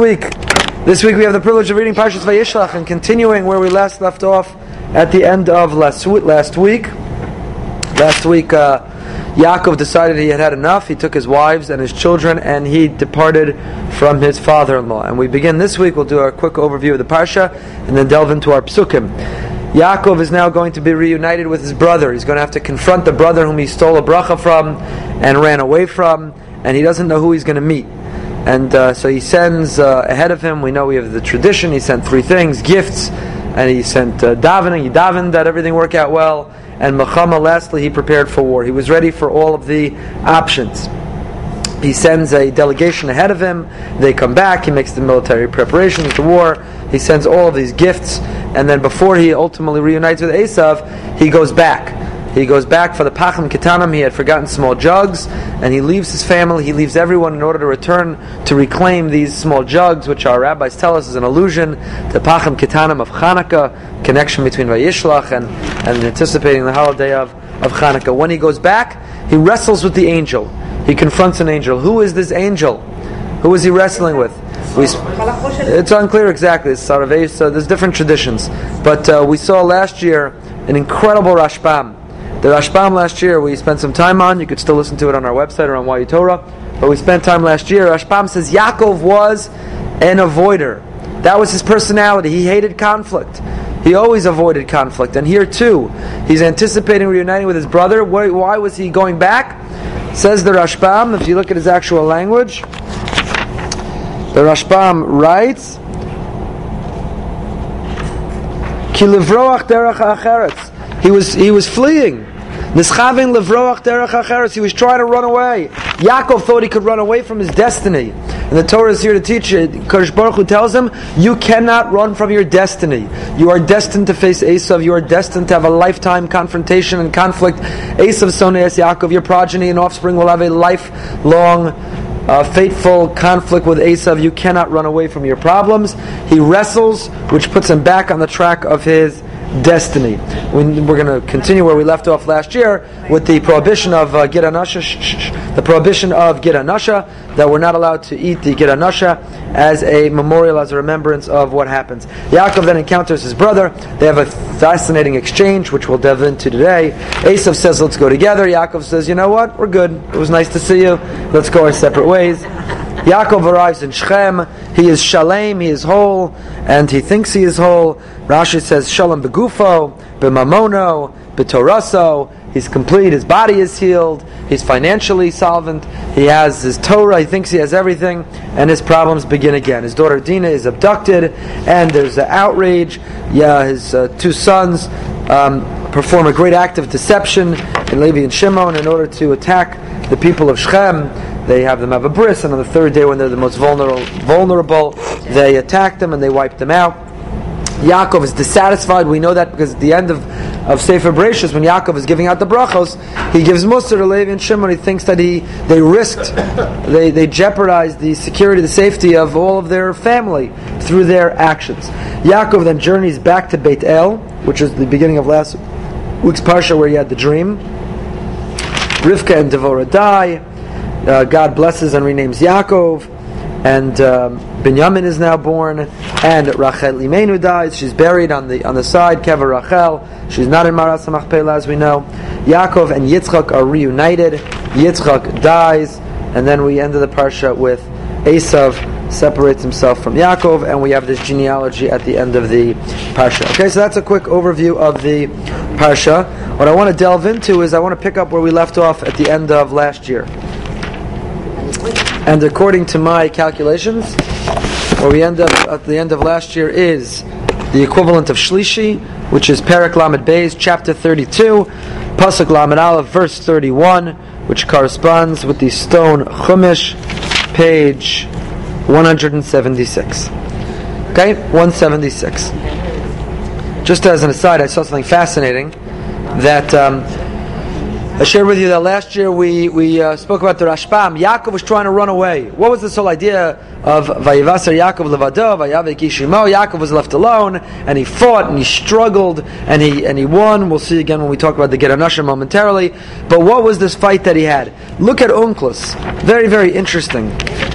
week. This week we have the privilege of reading Parshas Vayishlach and continuing where we last left off at the end of last last week. Last week, uh, Yaakov decided he had had enough. He took his wives and his children and he departed from his father-in-law. And we begin this week. We'll do a quick overview of the parsha and then delve into our psukim. Yaakov is now going to be reunited with his brother. He's going to have to confront the brother whom he stole a bracha from and ran away from, and he doesn't know who he's going to meet. And uh, so he sends uh, ahead of him. We know we have the tradition. He sent three things: gifts, and he sent uh, davening. He davened that everything work out well. And Machama, lastly, he prepared for war. He was ready for all of the options. He sends a delegation ahead of him. They come back. He makes the military preparations, the war. He sends all of these gifts, and then before he ultimately reunites with Esav, he goes back he goes back for the Pachim Ketanim. He had forgotten small jugs, and he leaves his family. He leaves everyone in order to return to reclaim these small jugs, which our rabbis tell us is an allusion to Pachim Ketanim of Hanukkah, connection between Vayishlach and, and anticipating the holiday of, of Hanukkah. When he goes back, he wrestles with the angel. He confronts an angel. Who is this angel? Who is he wrestling with? We, it's unclear exactly. It's so there's different traditions. But uh, we saw last year an incredible Rashbam the Rashbam last year we spent some time on. You could still listen to it on our website or on YU Torah. But we spent time last year. Rashbam says Yaakov was an avoider. That was his personality. He hated conflict. He always avoided conflict. And here too, he's anticipating reuniting with his brother. Why, why was he going back? Says the Rashbam, if you look at his actual language, the Rashbam writes, He was he was fleeing. Nischavin levroach derech acheres. He was trying to run away. Yaakov thought he could run away from his destiny. And the Torah is here to teach it. Kodesh Baruch Hu tells him, you cannot run from your destiny. You are destined to face Esav. You are destined to have a lifetime confrontation and conflict. Esav Soneas Yaakov, your progeny and offspring will have a lifelong uh, fateful conflict with Esav. You cannot run away from your problems. He wrestles, which puts him back on the track of his destiny. We're going to continue where we left off last year with the prohibition of uh, Gid Hanasha, the prohibition of Gid Hanasha, that we're not allowed to eat the Gid Hanasha as a memorial, as a remembrance of what happens. Yaakov then encounters his brother. They have a fascinating exchange, which we'll delve into today. Esav says, let's go together. Yaakov says, you know what? We're good. It was nice to see you. Let's go our separate ways. Yaakov arrives in Shechem. He is shalem, he is whole, and he thinks he is whole. Rashi says shalom begufo, b'mamono, b'toraso. He's complete. His body is healed. He's financially solvent. He has his Torah. He thinks he has everything, and his problems begin again. His daughter Dina is abducted, and there's an outrage. Yeah, his uh, two sons um, perform a great act of deception in Levi and Shimon in order to attack the people of Shechem. They have them have a bris, and on the third day, when they're the most vulnerable, vulnerable, they attack them and they wipe them out. Yaakov is dissatisfied. We know that because at the end of, of Sefer Bereshis, when Yaakov is giving out the brachos, he gives Musar to Levi and Shimon. He thinks that he they risked, they, they jeopardized the security, the safety of all of their family through their actions. Yaakov then journeys back to Beit El, which is the beginning of last week's parsha where he had the dream. Rivka and Devorah die uh, God blesses and renames Yaakov, and um, Binyamin is now born, and Rachel Imenu dies. She's buried on the on the side, Kever Rachel. She's not in Maras Machpelah, as we know. Yaakov and Yitzchak are reunited. Yitzchak dies, and then we end the parsha with Esav separates himself from Yaakov, and we have this genealogy at the end of the parsha. Okay, so that's a quick overview of the parsha. What I want to delve into is I want to pick up where we left off at the end of last year. And according to my calculations, where we end up at the end of last year is the equivalent of Shlishi, which is Perak Lamed Beis, chapter 32, Pasuk Lamed Aleph, verse 31, which corresponds with the stone Chumash, page 176. Okay, 176. Just as an aside, I saw something fascinating that um, I shared with you that last year we, we uh, spoke about the Rashbam. Yaakov was trying to run away. What was this whole idea of Vayivasar Yaakov Levado, Vayavik Ishimo? Yaakov was left alone, and he fought, and he struggled, and he and he won. We'll see again when we talk about the Geranashim momentarily. But what was this fight that he had? Look at Onkelos. Very, very interesting.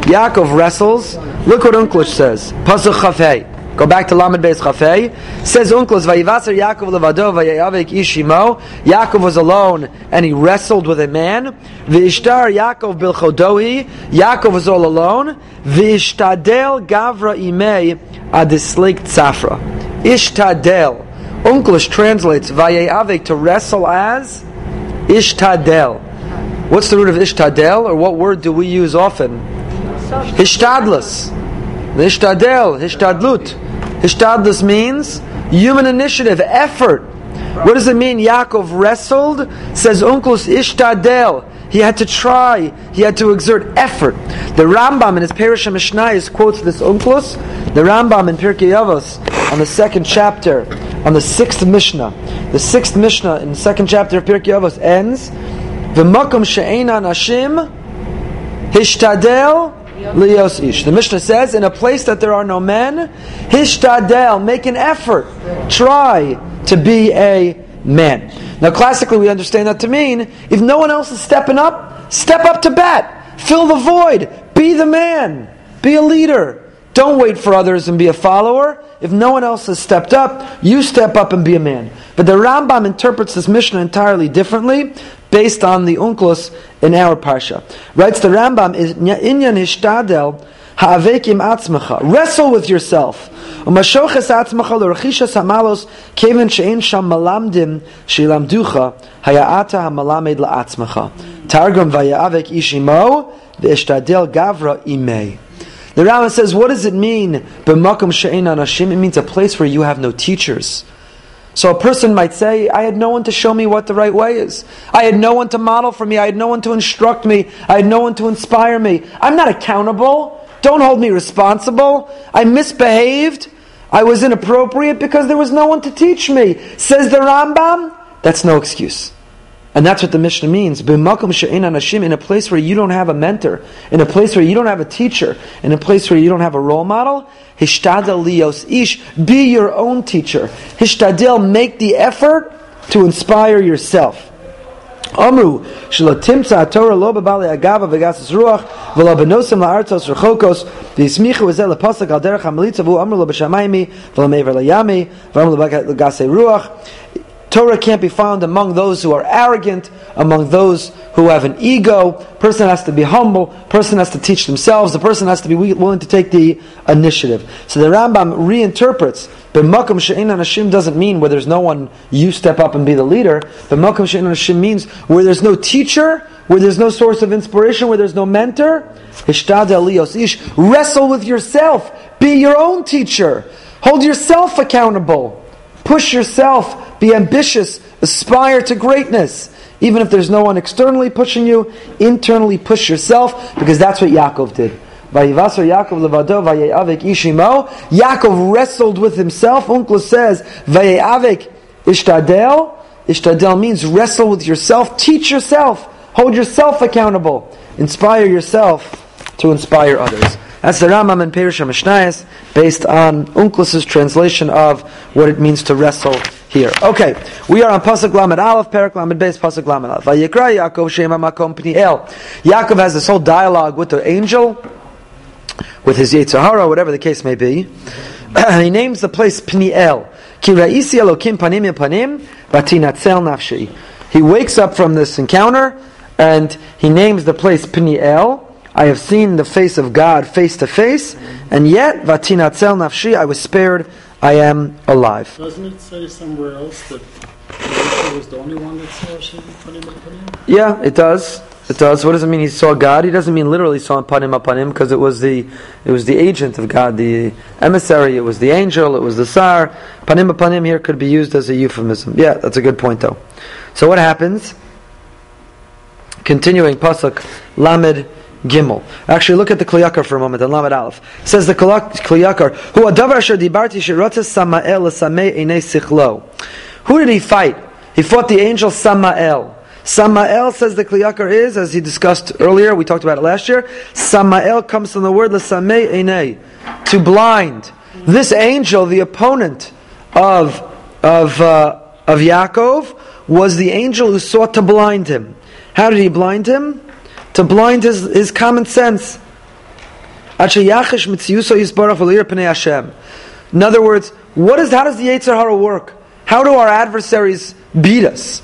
Yaakov wrestles. Look what Onkelos says. Pasuk Chafei. Go back to Lamed Beis Chafei. Says Onkelos, Vayivaser Yaakov levado vayavik ishimo. Yaakov was alone and he wrestled with a man. V'ishtar Yaakov bilchodoi. Yaakov was all alone. V'ishtadel gavra imei adislik tzafra. Ishtadel. Onkelos translates vayavik to wrestle as ishtadel. What's the root of ishtadel, or what word do we use often? Hishtadlus. Hishtadel, hishtadlut. Hishtadlus means human initiative, effort. What does it mean? Yaakov wrestled, says Onkelos Ishtadel. He had to try, he had to exert effort. The Rambam in his Perush Mishnayos quotes this Onkelos. The Rambam in Pirkei Avos on the second chapter, on the sixth Mishnah. The sixth Mishnah in the second chapter of Pirkei Avos ends, V'makom she'ena nashim hishtadel Ish. The Mishnah says, in a place that there are no men, hishtadel, make an effort, try to be a man. Now, classically, we understand that to mean if no one else is stepping up, step up to bat, fill the void, be the man, be a leader. Don't wait for others and be a follower. If no one else has stepped up, you step up and be a man. But the Rambam interprets this Mishnah entirely differently based on the Onkelos in our Parsha. Writes the Rambam, Inyan Hishtadel Ha'avekim Atzmacha. Wrestle with yourself. Umashoches Atzmacha L'Rechishas samalos Kevin She'en Sham Malamdim Shilamducha Haya'ata Hamalamed La'atzmacha. Targum Vaya'avek Ishimo V'Ishtadel Gavra Imei. The Rambam says, what does it mean? B'makom she'en anashim. It means a place where you have no teachers. So a person might say, I had no one to show me what the right way is. I had no one to model for me. I had no one to instruct me. I had no one to inspire me. I'm not accountable. Don't hold me responsible. I misbehaved. I was inappropriate because there was no one to teach me. Says the Rambam, that's no excuse. And that's what the Mishnah means. In a place where you don't have a mentor, in a place where you don't have a teacher, in a place where you don't have a role model, Hishtadel lios ish, be your own teacher. Hishtadel, make the effort to inspire yourself. Amru shelo Torah lo bebali agava vegasus ruach v'lo benosim la'artzos rechokos v'yismichu v'zel lepasuk al derech hamelitza v'u amru lo b'shamaymi v'lo mever layami v'amru lo b'gasei ruach Torah can't be found among those who are arrogant, among those who have an ego. Person has to be humble. Person has to teach themselves. The person has to be willing to take the initiative. So the Rambam reinterprets. B'makom she'in anashim doesn't mean where there's no one, you step up and be the leader. B'makom she'in anashim means where there's no teacher, where there's no source of inspiration, where there's no mentor. Hishtad elios ish. Wrestle with yourself. Be your own teacher. Hold yourself accountable. Push yourself be ambitious. Aspire to greatness. Even if there's no one externally pushing you, internally push yourself, because that's what Yaakov did. Yaakov wrestled with himself. Uncle says vayavik ishtadel. Ishtadel means wrestle with yourself. Teach yourself. Hold yourself accountable. Inspire yourself to inspire others. That's the Rambam and Perush Mishnayos, based on Onkelos's translation of what it means to wrestle here. Okay, we are on Pasuk Lamed Aleph, Perak Lamed Beis, Pasuk Lamed Aleph. Vayikra Yaakov Shema Makom Pniel. Yaakov has this whole dialogue with the angel, with his Yetzer Hara, whatever the case may be. he names the place Pniel. Ki Ra'isi Elokim Panim Panim, Vatinatzel Nafshi. He wakes up from this encounter, and he names the place Pniel, I have seen the face of God face to face, and yet, vatinatzel nafshi, I was spared, I am alive. Doesn't it say somewhere else that Moshe was the only one that saw Hashem panim panim? Yeah, it does. It does. What does it mean? He saw God. He doesn't mean literally saw panim upon him because it was the it was the agent of God, the emissary. It was the angel. It was the sar. Panim upon him here could be used as a euphemism. Yeah, that's a good point though. So what happens? Continuing pasuk lamed Gimel. Actually, look at the Kli Yakar for a moment, and Lamed Aleph. Says the Kli Yakar, Who adavar asher dibarti Samael enei sichlo. Who did he fight? He fought the angel Samael. Samael says the Kli Yakar is, as he discussed earlier, we talked about it last year. Samael comes from the word Lasamei Einei, to blind. This angel, the opponent of, of, uh, of Yaakov, was the angel who sought to blind him. How did he blind him? To blind his, his common sense. In other words, what is, how does the Yetzer Hara work? How do our adversaries beat us?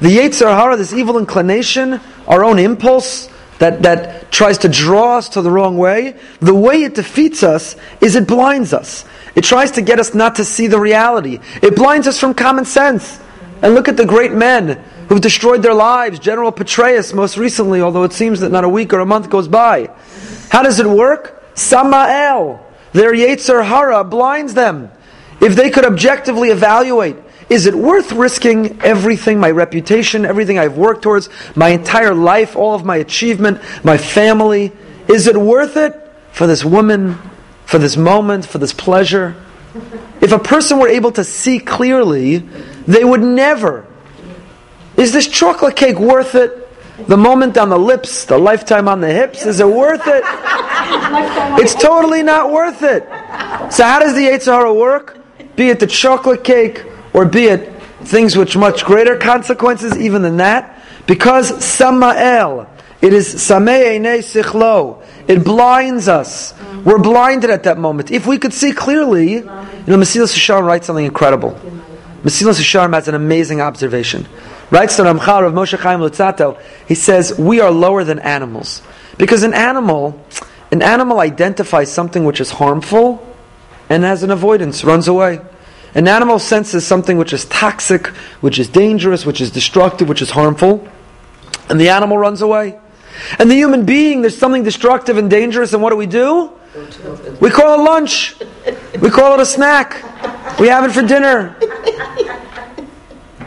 The Yetzer Hara, this evil inclination, our own impulse that, that tries to draw us to the wrong way, the way it defeats us is it blinds us. It tries to get us not to see the reality. It blinds us from common sense. And look at the great men who've destroyed their lives. General Petraeus, most recently, although it seems that not a week or a month goes by. How does it work? Samael, their Yetzer Hara blinds them. If they could objectively evaluate is it worth risking everything, my reputation, everything I've worked towards, my entire life, all of my achievement, my family? Is it worth it for this woman, for this moment, for this pleasure? If a person were able to see clearly, they would never. Is this chocolate cake worth it? The moment on the lips, the lifetime on the hips, is it worth it? It's totally not worth it. So how does the Yetzer Hara work? Be it the chocolate cake or be it things which much greater consequences even than that, because Samael, it is Samei Sichlo, it blinds us. We're blinded at that moment. If we could see clearly, you know, Mesilas Yesharim writes something incredible. Mesilas Yesharim has an amazing observation. Writes to Ramchal of Moshe Chaim Luzzatto, he says, we are lower than animals. Because an animal, an animal identifies something which is harmful and has an avoidance, runs away. An animal senses something which is toxic, which is dangerous, which is destructive, which is harmful, and the animal runs away. And the human being, there's something destructive and dangerous, and what do we do? We call it lunch. We call it a snack. We have it for dinner.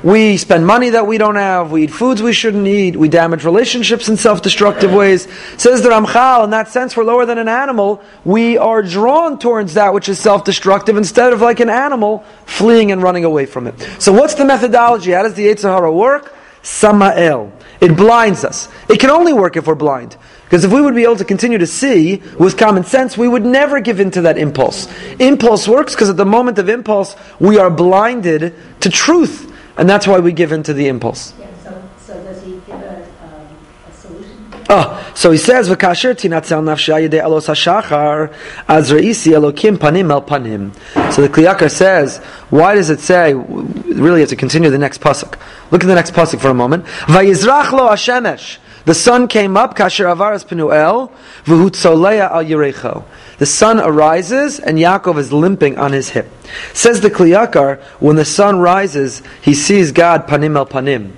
We spend money that we don't have. We eat foods we shouldn't eat. We damage relationships in self-destructive ways. Says the Ramchal, in that sense, we're lower than an animal. We are drawn towards that which is self-destructive instead of like an animal fleeing and running away from it. So what's the methodology? How does the Yetzer Hara work? Samael. It blinds us. It can only work if we're blind. Because if we would be able to continue to see with common sense, we would never give in to that impulse. Impulse works because at the moment of impulse, we are blinded to truth. And that's why we give in to the impulse. Yeah, so, so does he give a, um, a solution? Oh, so he says, "V'kasher tinatzel nafsha yedei alos hashachar az reisi elokim panim el panim." So the Kli Yakar says, why does it say? Really, have to continue the next pasuk. Look at the next pasuk for a moment. Vayizrach lo hashemesh. The sun came up, kasher avaras penuel, v'hu al yerecho. The sun arises, and Yaakov is limping on his hip. Says the Kli Yakar, when the sun rises, he sees God panim el panim.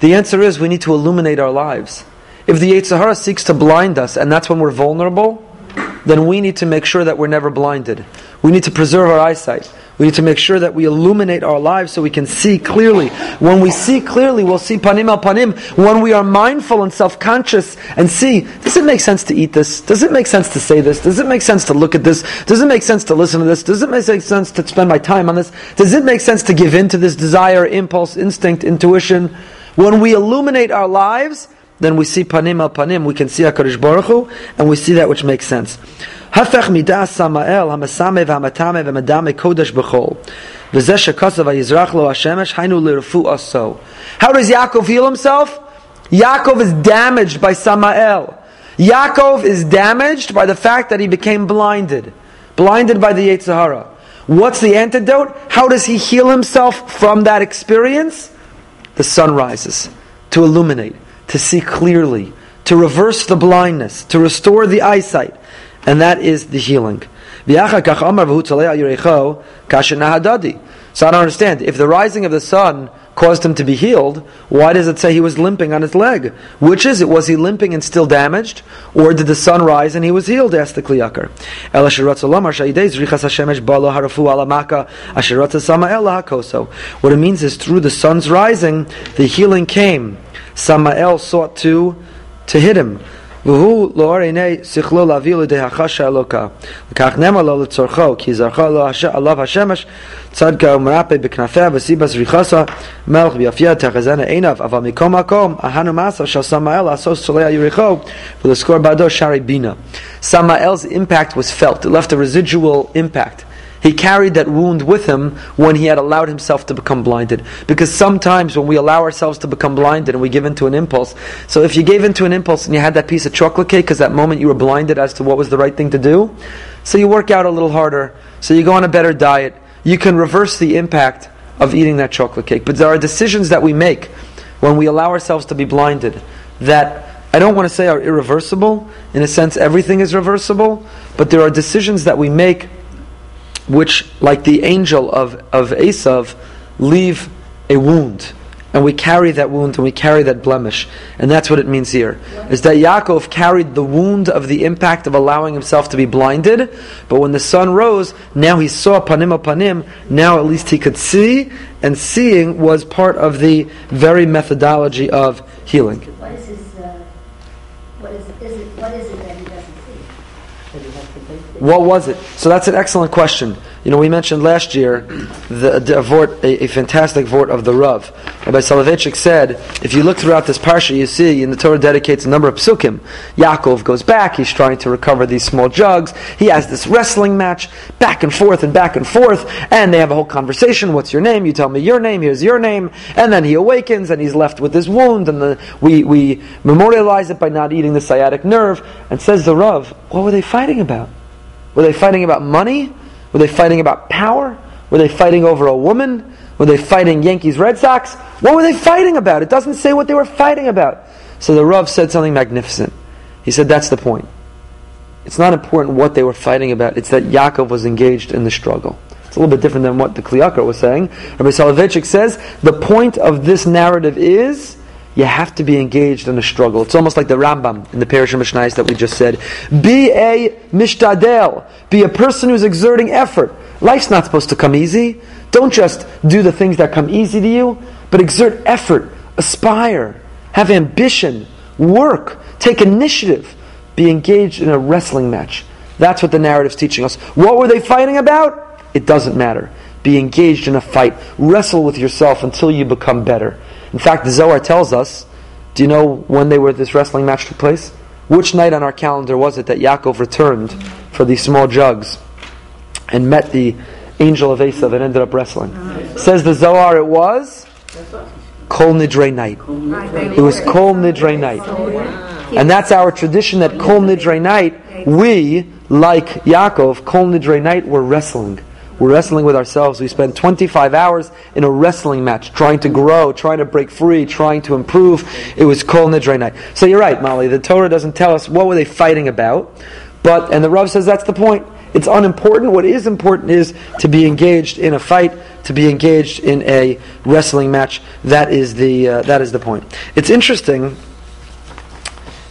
The answer is we need to illuminate our lives. If the Yetzer Hara seeks to blind us, and that's when we're vulnerable, then we need to make sure that we're never blinded. We need to preserve our eyesight. We need to make sure that we illuminate our lives so we can see clearly. When we see clearly, we'll see panim al panim. When we are mindful and self-conscious and see, does it make sense to eat this? Does it make sense to say this? Does it make sense to look at this? Does it make sense to listen to this? Does it make sense to spend my time on this? Does it make sense to give in to this desire, impulse, instinct, intuition? When we illuminate our lives, then we see panim al panim, we can see HaKadosh Baruch Hu, and we see that which makes sense. Hafech midas samael hamasame vhamatame v'madame kodesh b'chol. V'zeh shekasav ha'yizrach lo Hashemesh hainu lirufu aso. How does Yaakov heal himself? Yaakov is damaged by Samael. Yaakov is damaged by the fact that he became blinded. Blinded by the Yetzer Hara. What's the antidote? How does he heal himself from that experience? The sun rises to illuminate to see clearly, to reverse the blindness, to restore the eyesight and that is the healing. So I don't understand. If the rising of the sun caused him to be healed, why does it say he was limping on his leg? Which is it? Was he limping and still damaged? Or did the sun rise and he was healed? asked the Kli Yakar. What it means is through the sun's rising, the healing came. Samael sought to, to hit him. והוא לא עיני שכלו להביא לידי החשה אלוקה. וכך נאמר לו לצורכו, כי זרחה לו הש... עליו השמש, צדקה ומרפא בכנפיה וסיבה זריחסה, מלך ויפייה תחזנה עיניו, אבל מכל מקום, אהנו מסר של סמאל לעשות סולע יריחו, ולזכור בעדו שערי בינה. Samael's impact was felt. It left a residual impact. He carried that wound with him when he had allowed himself to become blinded. Because sometimes when we allow ourselves to become blinded and we give into an impulse, so if you gave into an impulse and you had that piece of chocolate cake because that moment you were blinded as to what was the right thing to do, so you work out a little harder, so you go on a better diet, you can reverse the impact of eating that chocolate cake. But there are decisions that we make when we allow ourselves to be blinded that I don't want to say are irreversible. In a sense, everything is reversible, but there are decisions that we make which, like the angel of, of Esav, leave a wound. And we carry that wound and we carry that blemish. And that's what it means here. Is that Yaakov carried the wound of the impact of allowing himself to be blinded, but when the sun rose, now he saw panim panim, now at least he could see, and seeing was part of the very methodology of healing. What is his, uh, what is, is it, what is it that he doesn't see? What was it? So that's an excellent question. You know, we mentioned last year the, the vort, a, a fantastic vort of the Rav. Rabbi Soloveitchik said, if you look throughout this parsha, you see, and the Torah dedicates a number of psukim. Yaakov goes back, he's trying to recover these small jugs. He has this wrestling match, back and forth and back and forth, and they have a whole conversation. What's your name? You tell me your name, here's your name. And then he awakens, and he's left with this wound, and the, we, we memorialize it by not eating the sciatic nerve. And says the Rav, what were they fighting about? Were they fighting about money? Were they fighting about power? Were they fighting over a woman? Were they fighting Yankees Red Sox? What were they fighting about? It doesn't say what they were fighting about. So the Rav said something magnificent. He said, That's the point. It's not important what they were fighting about, it's that Yaakov was engaged in the struggle. It's a little bit different than what the Kli Yakar was saying. Rabbi Soloveitchik says, The point of this narrative is you have to be engaged in a struggle. It's almost like the Rambam in the Parish of Mishnayos that we just said. Be a mishtadel. Be a person who's exerting effort. Life's not supposed to come easy. Don't just do the things that come easy to you, but exert effort. Aspire. Have ambition. Work. Take initiative. Be engaged in a wrestling match. That's what the narrative's teaching us. What were they fighting about? It doesn't matter. Be engaged in a fight. Wrestle with yourself until you become better. In fact, the Zohar tells us, do you know when they were this wrestling match took place? Which night on our calendar was it that Yaakov returned for these small jugs and met the angel of Esav and ended up wrestling? Says the Zohar it was Kol Nidre night. It was Kol Nidre night. And that's our tradition that Kol Nidre night, we, like Yaakov, Kol Nidre night, were wrestling. We're wrestling with ourselves. We spend 25 hours in a wrestling match, trying to grow, trying to break free, trying to improve. It was Kol Nidre night. So you're right, Molly. The Torah doesn't tell us what were they fighting about, but and the Rav says that's the point. It's unimportant. What is important is to be engaged in a fight, to be engaged in a wrestling match. That is the uh, that is the point. It's interesting.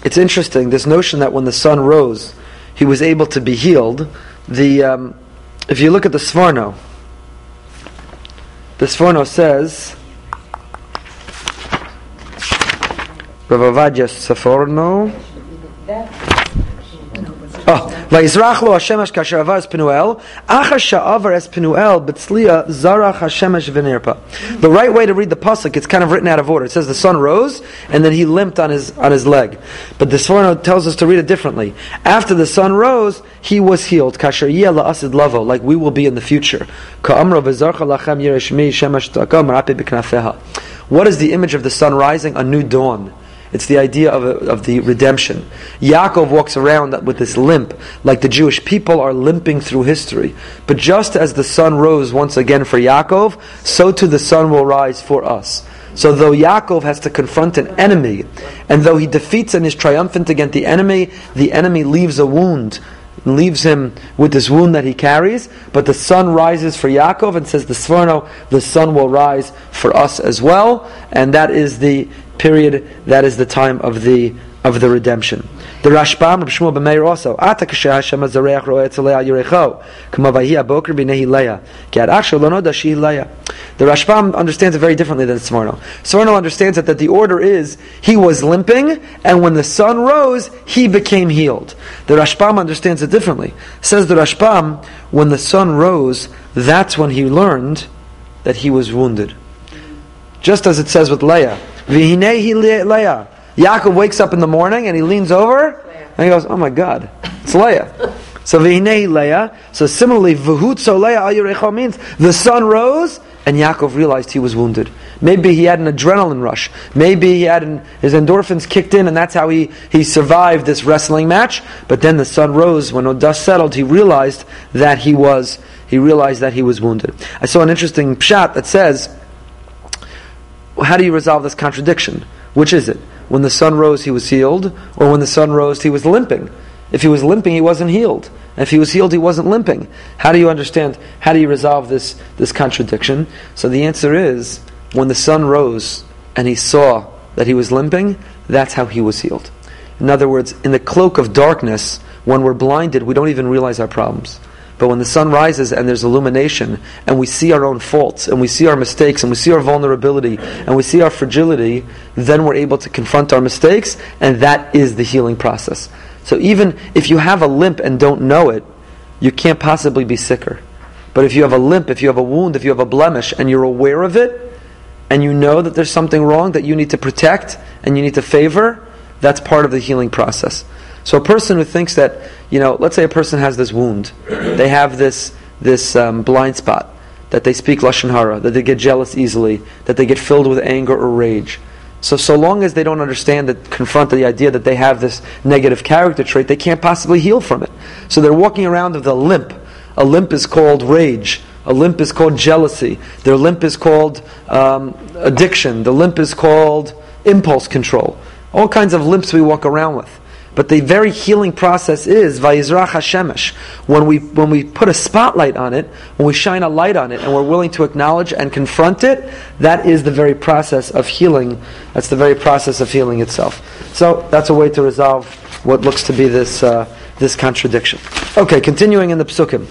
It's interesting this notion that when the sun rose, he was able to be healed. The um, if you look at the Sforno, the Sforno says, Rav Ovadia Oh, Hashemesh kasher avar es Penuel, sha'avar es Penuel zarach Hashemesh v'nirpa. The right way to read the pasuk, it's kind of written out of order. It says the sun rose, and then he limped on his on his leg. But the Sforno tells us to read it differently. After the sun rose, he was healed. Kasher yeh la'asid lavo, like we will be in the future. Ka'amra v'zarcha lachem shemesh takam rapi b'knafeha. What is the image of the sun rising? A new dawn. It's the idea of, of the redemption. Yaakov walks around with this limp, like the Jewish people are limping through history. But just as the sun rose once again for Yaakov, so too the sun will rise for us. So though Yaakov has to confront an enemy, and though he defeats and is triumphant against the enemy, the enemy leaves a wound, leaves him with this wound that he carries, but the sun rises for Yaakov and says the Sforno, the sun will rise for us as well, and that is the period, that is the time of the of the redemption. The Rashbam, Reb Shmuel ben Meir also. Ata kasher Hashem azareach roe etzalei al yirecho. Kama vahi aboker b'nehi leia. Ki ad noda shehi leia. The Rashbam understands it very differently than Sforno. Sforno understands it that the order is he was limping, and when the sun rose, he became healed. The Rashbam understands it differently. Says the Rashbam, when the sun rose, that's when he learned that he was wounded. Just as it says with Leah. Vihinehi Leah. Yaakov wakes up in the morning and he leans over and he goes, "Oh my God, it's Leah." So v'hinei Leah. So similarly, v'hutzo Leah al means the sun rose and Yaakov realized he was wounded. Maybe he had an adrenaline rush. Maybe he had an, his endorphins kicked in, and that's how he, he survived this wrestling match. But then the sun rose when the dust settled. He realized that he was he realized that he was wounded. I saw an interesting pshat that says, "How do you resolve this contradiction? Which is it?" When the sun rose, he was healed, or when the sun rose, he was limping. If he was limping, he wasn't healed. If he was healed, he wasn't limping. How do you understand? How do you resolve this, this contradiction? So the answer is when the sun rose and he saw that he was limping, that's how he was healed. In other words, in the cloak of darkness, when we're blinded, we don't even realize our problems. But when the sun rises and there's illumination, and we see our own faults, and we see our mistakes, and we see our vulnerability, and we see our fragility, then we're able to confront our mistakes, and that is the healing process. So even if you have a limp and don't know it, you can't possibly be sicker. But if you have a limp, if you have a wound, if you have a blemish, and you're aware of it, and you know that there's something wrong that you need to protect and you need to favor, that's part of the healing process. So a person who thinks that, you know, let's say a person has this wound, they have this this um, blind spot, that they speak lashon hara, that they get jealous easily, that they get filled with anger or rage. So so long as they don't understand that confront the idea that they have this negative character trait, they can't possibly heal from it. So they're walking around with a limp. A limp is called rage. A limp is called jealousy. Their limp is called um, addiction. The limp is called impulse control. All kinds of limps we walk around with. But the very healing process is Vayizrach Hashemesh. When we, when we put a spotlight on it, when we shine a light on it, and we're willing to acknowledge and confront it, that is the very process of healing. That's the very process of healing itself. So that's a way to resolve what looks to be this, uh, this contradiction. Okay, continuing in the psukim.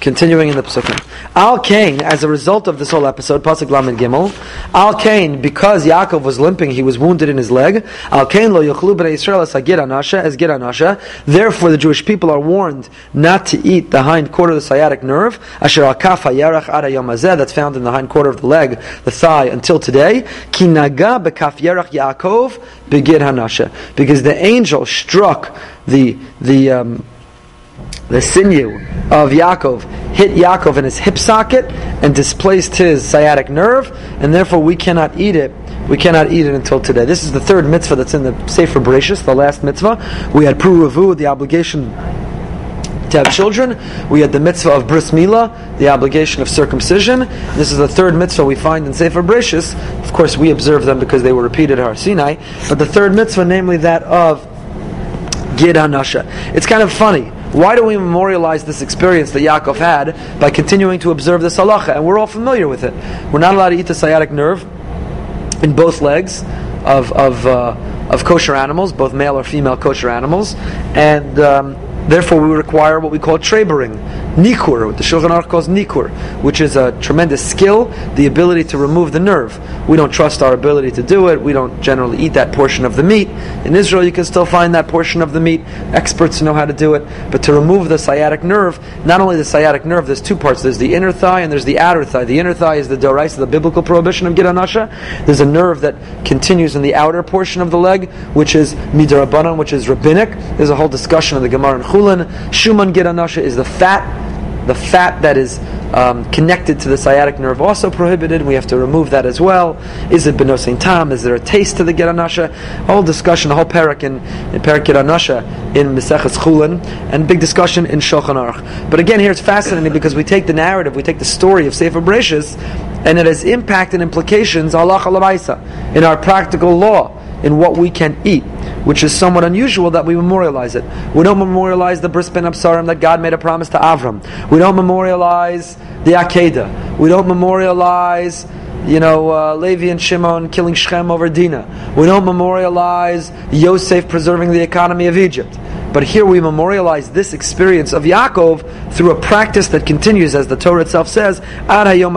Continuing in the psukim. Al Cain, as a result of this whole episode, Pasuk Lamed Gimel, Al Cain, because Yaakov was limping, he was wounded in his leg. Al Cain lo yochlu b'nei Yisrael as anasha, as anasha. Therefore, the Jewish people are warned not to eat the hind quarter of the sciatic nerve, asher al kaf hayarach ada yom that's found in the hind quarter of the leg, the thigh, until today. Ki naga bekaf yarach Yaakov begir hanasha. Because the angel struck the, the, um, the sinew of Yaakov hit Yaakov in his hip socket and displaced his sciatic nerve, and therefore we cannot eat it. We cannot eat it until today. This is the third mitzvah that's in the Sefer Bereshis, the last mitzvah. We had Pru Ravu, the obligation to have children. We had the mitzvah of bris milah, the obligation of circumcision. This is the third mitzvah we find in Sefer Bereshis. Of course, we observe them because they were repeated at Har Sinai. But the third mitzvah, namely that of Gid Hanasha. It's kind of funny. Why do we memorialize this experience that Yaakov had by continuing to observe this halacha? And we're all familiar with it. We're not allowed to eat the sciatic nerve in both legs of, of, uh, of kosher animals, both male or female kosher animals. And um, Therefore, we require what we call trebering, nikur, what the Shulchan Aruch calls nikur, which is a tremendous skill, the ability to remove the nerve. We don't trust our ability to do it. We don't generally eat that portion of the meat. In Israel, you can still find that portion of the meat. Experts know how to do it. But to remove the sciatic nerve, not only the sciatic nerve, there's two parts. There's the inner thigh and there's the outer thigh. The inner thigh is the dorais, the biblical prohibition of gid hanasha. There's a nerve that continues in the outer portion of the leg, which is midrabanan, which is rabbinic. There's a whole discussion of the Gemara and chulin. Shuman gid hanasha is the fat the fat that is um, connected to the sciatic nerve also prohibited. We have to remove that as well. Is it benosein tam? Is there a taste to the gid hanasha? Whole discussion, the whole parak in, in parak gid hanasha in Meseches Chulin, and big discussion in Shulchan Aruch. But again, here it's fascinating because we take the narrative, we take the story of Sefer Bereshis, and it has impact and implications Allah in our practical law in what we can eat, which is somewhat unusual that we memorialize it. We don't memorialize the bris ben absarim that God made a promise to Avram. We don't memorialize the Akedah. We don't memorialize you know, uh, Levi and Shimon killing Shechem over Dinah. We don't memorialize Yosef preserving the economy of Egypt. But here we memorialize this experience of Yaakov through a practice that continues, as the Torah itself says, ad hayom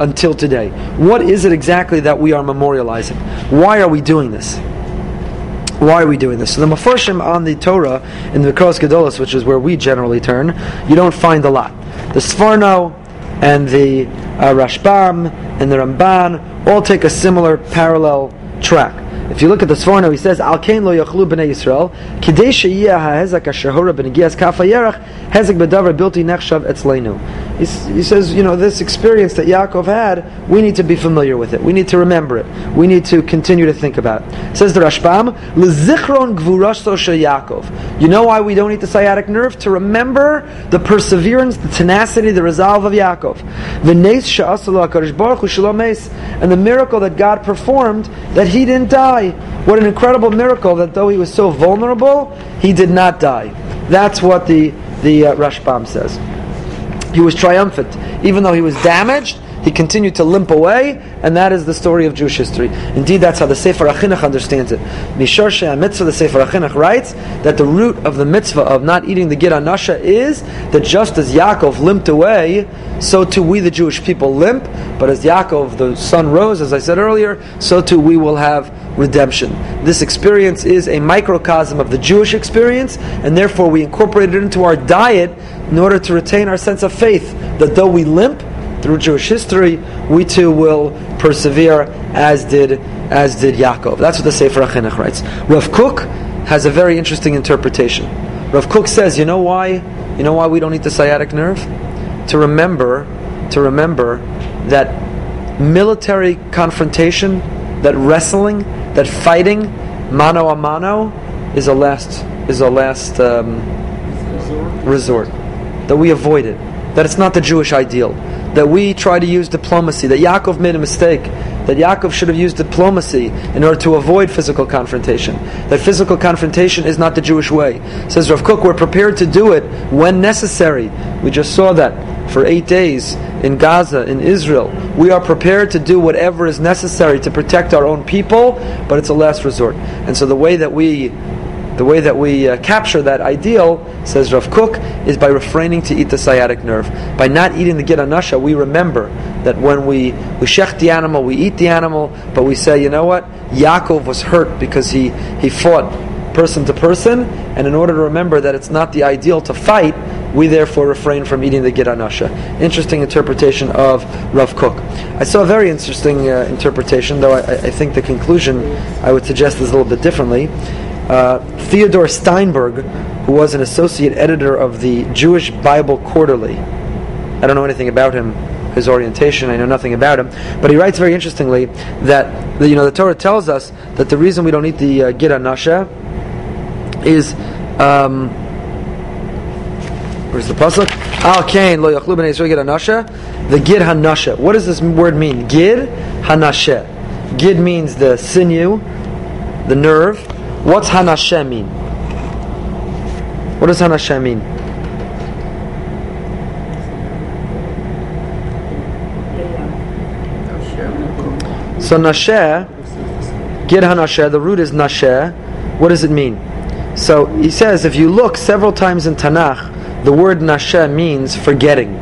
until today. What is it exactly that we are memorializing? Why are we doing this? Why are we doing this? So the Mefarshim on the Torah in the Mikros Gedolos, which is where we generally turn, you don't find a lot. The Sforno and the uh, Rashbam and the Ramban all take a similar parallel track. If you look at the Sforno, he says, Al kain lo yachlu b'nei Yisrael, kidei sheyeh ha'hezak ha'shahura b'negias kaf ha'yerach, hezek b'davar bilti nechshav etzleinu. He says, you know, this experience that Yaakov had, we need to be familiar with it. We need to remember it. We need to continue to think about it. Says the Rashbam, l'zichron gvurasto Yaakov. You know why we don't eat the sciatic nerve? To remember the perseverance, the tenacity, the resolve of Yaakov. Hu And the miracle that God performed, that he didn't die die. What an incredible miracle that though he was so vulnerable, he did not die. That's what the, the uh, Rashbam says. He was triumphant. Even though he was damaged, he continued to limp away, and that is the story of Jewish history. Indeed, that's how the Sefer HaChinuch understands it. Mishor Mitzvah, the Sefer HaChinuch writes that the root of the mitzvah of not eating the Gid Nasha is that just as Yaakov limped away, so too we, the Jewish people, limp. But as Yaakov, the sun rose, as I said earlier, so too we will have redemption. This experience is a microcosm of the Jewish experience, and therefore we incorporate it into our diet in order to retain our sense of faith that though we limp, through Jewish history, we too will persevere as did as did Yaakov. That's what the Sefer HaChinuch writes. Rav Kook has a very interesting interpretation. Rav Kook says, you know why? You know why we don't eat the sciatic nerve? To remember, to remember that military confrontation, that wrestling, that fighting, mano a mano, is a last is a last um, resort. That we avoid it. That it's not the Jewish ideal that we try to use diplomacy, that Yaakov made a mistake, that Yaakov should have used diplomacy in order to avoid physical confrontation, that physical confrontation is not the Jewish way. Says Rav Kook, we're prepared to do it when necessary. We just saw that for eight days in Gaza, in Israel. We are prepared to do whatever is necessary to protect our own people, but it's a last resort. And so the way that we the way that we uh, capture that ideal, says Rav Kook, is by refraining to eat the sciatic nerve. By not eating the Gid Hanasha, we remember that when we, we shech the animal, we eat the animal, but we say, you know what? Yaakov was hurt because he, he fought person to person, and in order to remember that it's not the ideal to fight, we therefore refrain from eating the Gid Hanasha. Interesting interpretation of Rav Kook. I saw a very interesting uh, interpretation, though I, I think the conclusion I would suggest is a little bit differently. Uh, Theodore Steinberg, who was an associate editor of the Jewish Bible Quarterly. I don't know anything about him, his orientation. I know nothing about him, but he writes very interestingly that the, you know the Torah tells us that the reason we don't eat the uh, Gid Hanasha is. Um, where's the pasuk? Al kain lo yachlu b'nei Yisrael hanasha. The gid hanasha. What does this word mean? Gid hanasha. Gid means the sinew, the nerve, What's Hanashem mean? What does Hanashem mean? So Nasheh, Gid Hanasheh, the root is Nasheh. What does it mean? So he says if you look several times in Tanakh, the word Nasheh means forgetting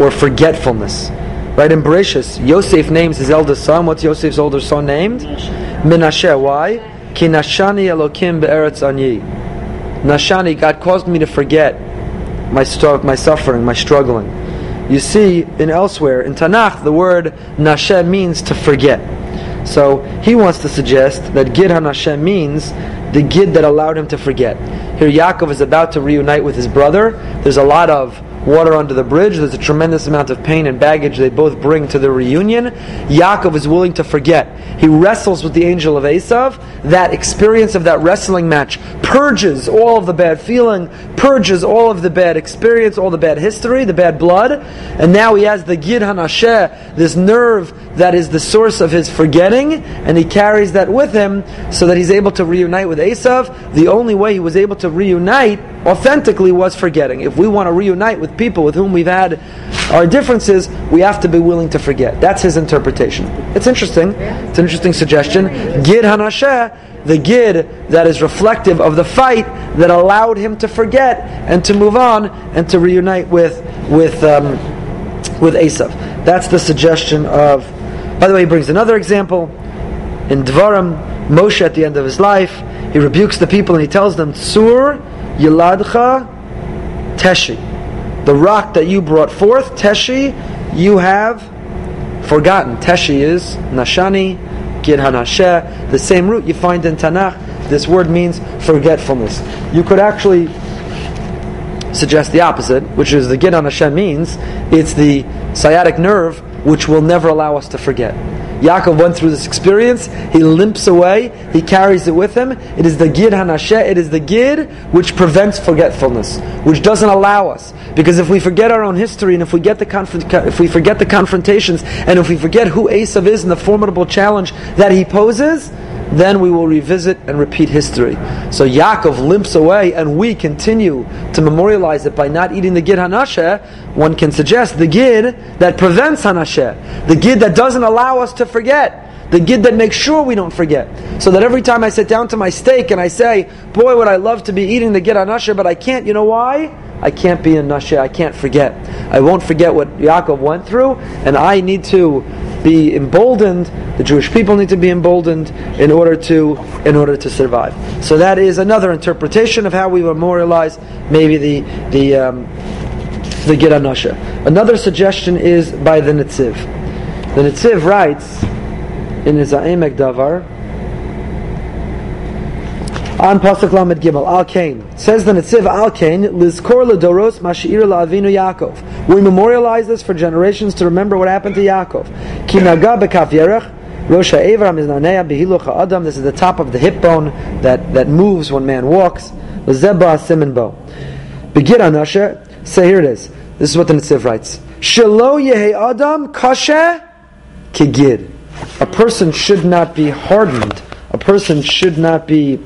or forgetfulness. Right in Bereshis, Yosef names his eldest son. What's Yosef's older son named? Menashe. Why? Ki nashani Elokim be'eretz anyi. Nashani, God caused me to forget my, my suffering, my struggling. You see, in elsewhere, in Tanakh, the word nashem means to forget. So he wants to suggest that Gid HaNashem means the Gid that allowed him to forget. Here Yaakov is about to reunite with his brother. There's a lot of water under the bridge. There's a tremendous amount of pain and baggage they both bring to the reunion. Yaakov is willing to forget. He wrestles with the angel of Esav. That experience of that wrestling match purges all of the bad feeling, purges all of the bad experience, all the bad history, the bad blood. And now he has the Gid Hanasheh, this nerve that is the source of his forgetting, and he carries that with him so that he's able to reunite with Esav. The only way he was able to reunite authentically was forgetting. If we want to reunite with people with whom we've had our differences, we have to be willing to forget. That's his interpretation. It's interesting. It's an interesting suggestion. Gid Hanasheh, the Gid that is reflective of the fight that allowed him to forget and to move on and to reunite with with um, with Esav. That's the suggestion of. By the way, he brings another example in Dvarim. Moshe at the end of his life, he rebukes the people and he tells them, "Sur Yiladcha Teshi." the rock that you brought forth, Teshi, you have forgotten. Teshi is Nashani, Gid Hanasheh, the same root you find in Tanakh. This word means forgetfulness. You could actually suggest the opposite, which is the Gid Hanasheh means it's the sciatic nerve which will never allow us to forget. Yaakov went through this experience. He limps away. He carries it with him. It is the gid hanasheh. It is the gid which prevents forgetfulness, which doesn't allow us. Because if we forget our own history, and if we get the conf- if we forget the confrontations, and if we forget who Esav is and the formidable challenge that he poses, then we will revisit and repeat history. So Yaakov limps away, and we continue to memorialize it by not eating the gid hanasheh. One can suggest the gid that prevents hanasheh, the gid that doesn't allow us to forget. The gid that makes sure we don't forget. So that every time I sit down to my steak and I say, boy, would I love to be eating the gid hanasha, but I can't, you know why? I can't be in Nasheh, I can't forget. I won't forget what Yaakov went through, and I need to be emboldened. The Jewish people need to be emboldened in order to in order to survive. So that is another interpretation of how we memorialize maybe the the um, the Gid Another suggestion is by the Netziv. The Netziv writes in his Ha'amek Davar on Pasuk Lamed Gimel, Al Kain. Says the Netziv Al Kain, Lizkor Ledoros Mashir La'avinu Yaakov. We memorialize this for generations to remember what happened to Yaakov. Ki Naga Bekaf Yerech, Rosh Ha'evram is Nanea Behiluch Adam. This is the top of the hip bone that, that moves when man walks. Lezeba Simen Bo. Begin Say here it is. This is what the Netziv writes. Shelo Yehe Adam kasha Kigid. A person should not be hardened. A person should not be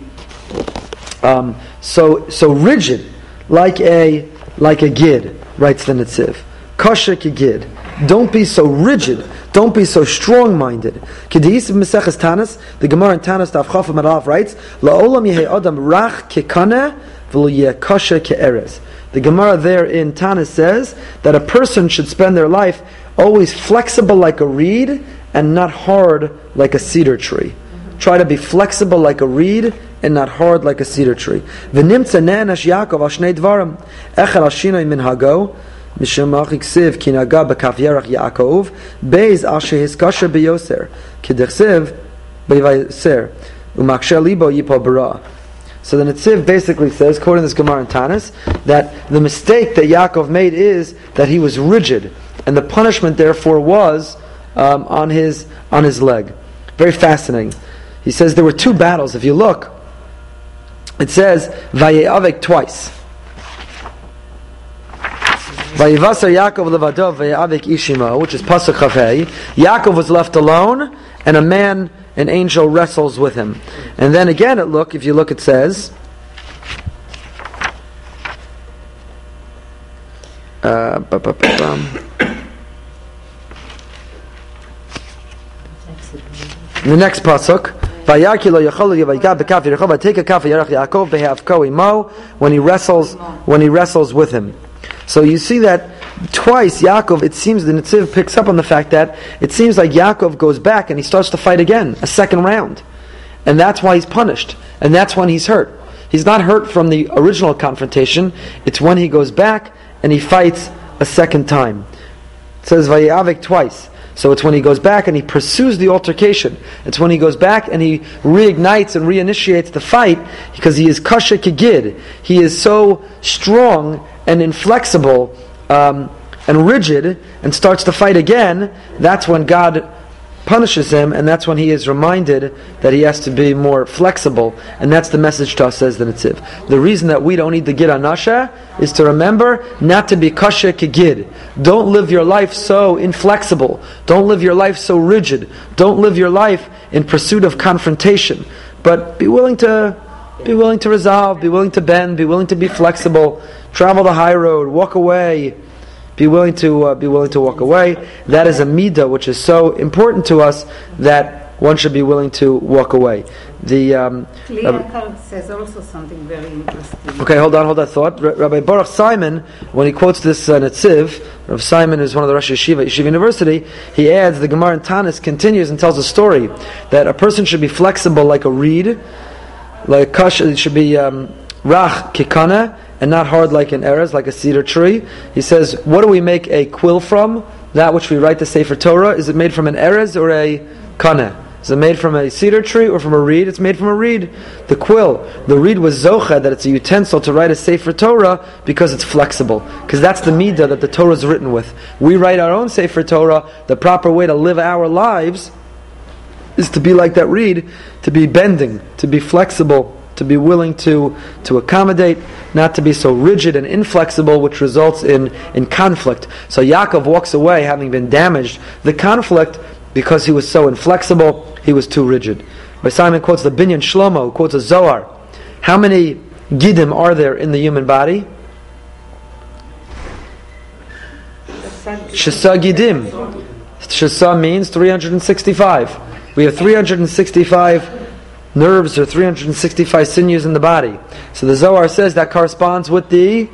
um, so so rigid, like a like a gid, writes the Netziv. Kasha gid. Don't be so rigid. Don't be so strong-minded. Kedis Meseches Tanis, the Gemara in Tanis Daf Chaf Marav writes, La'olam yehe adam rach kekane v'lo yeh kasha ke'eres. The Gemara there in Tanis says that a person should spend their life always flexible like a reed and not hard like a cedar tree. Try to be flexible like a reed and not hard like a cedar tree. V'nimtza ne'enash Yaakov al shnei dvarim. Echel al shinoi min hago. Mishum achiksiv ki naga b'kaf yerach Yaakov. Beis al shehiskasher beyoser. K'dechsiv beyoser. Umaksher libo yipo bara. So the Netziv basically says, quoting this Gemara in Tanis, that the mistake that Yaakov made is that he was rigid, and the punishment therefore was um, on his on his leg. Very fascinating. He says there were two battles. If you look, it says Vayeavik twice. Vayivasar Yaakov levadov Vayeavik ishimo, which is pasuk. Yaakov was left alone, and a man, an angel, wrestles with him. And then again, it look if you look, it says. Uh, the next pasuk. When he wrestles when he wrestles with him. So you see that twice Yaakov, it seems the Netziv picks up on the fact that it seems like Yaakov goes back and he starts to fight again, a second round. And that's why he's punished. And that's when he's hurt. He's not hurt from the original confrontation, it's when he goes back and he fights a second time. It says Vayavik twice. So it's when he goes back and he pursues the altercation. It's when he goes back and he reignites and reinitiates the fight because he is kasha kigid. He is so strong and inflexible um, and rigid and starts to fight again. That's when God punishes him, and that's when he is reminded that he has to be more flexible, and that's the message to us, says the Netziv. The reason that we don't need the Gid Hanasha is to remember not to be kasha kigid. Don't live your life so inflexible. Don't live your life so rigid. Don't live your life in pursuit of confrontation, but be willing to be willing to resolve, be willing to bend, be willing to be flexible, travel the high road, walk away be willing to uh, be willing to walk away. That is a midah which is so important to us that one should be willing to walk away. The um, uh, says also something very interesting. Okay, hold on, hold that thought. R- Rabbi Baruch Simon, when he quotes this uh, Netziv, Rabbi Simon is one of the Rosh Yeshiva, Yeshiva University, he adds, the Gemara in Tanis continues and tells a story that a person should be flexible like a reed, like a kash, it should be um, rach kikana, and not hard like an erez, like a cedar tree. He says, what do we make a quill from? That which we write the Sefer Torah, is it made from an erez or a kana? Is it made from a cedar tree or from a reed? It's made from a reed. The quill, the reed was zocha, that it's a utensil to write a Sefer Torah because it's flexible. Because that's the midah that the Torah is written with. We write our own Sefer Torah. The proper way to live our lives is to be like that reed, to be bending, to be flexible to be willing to, to accommodate, not to be so rigid and inflexible, which results in, in conflict. So Yaakov walks away having been damaged. The conflict, because he was so inflexible, he was too rigid. But Simon quotes the Binyan Shlomo, quotes a Zohar. How many Gidim are there in the human body? Shasa Gidim. Shasa means 365. We have 365 nerves or 365 sinews in the body. So the Zohar says that corresponds with the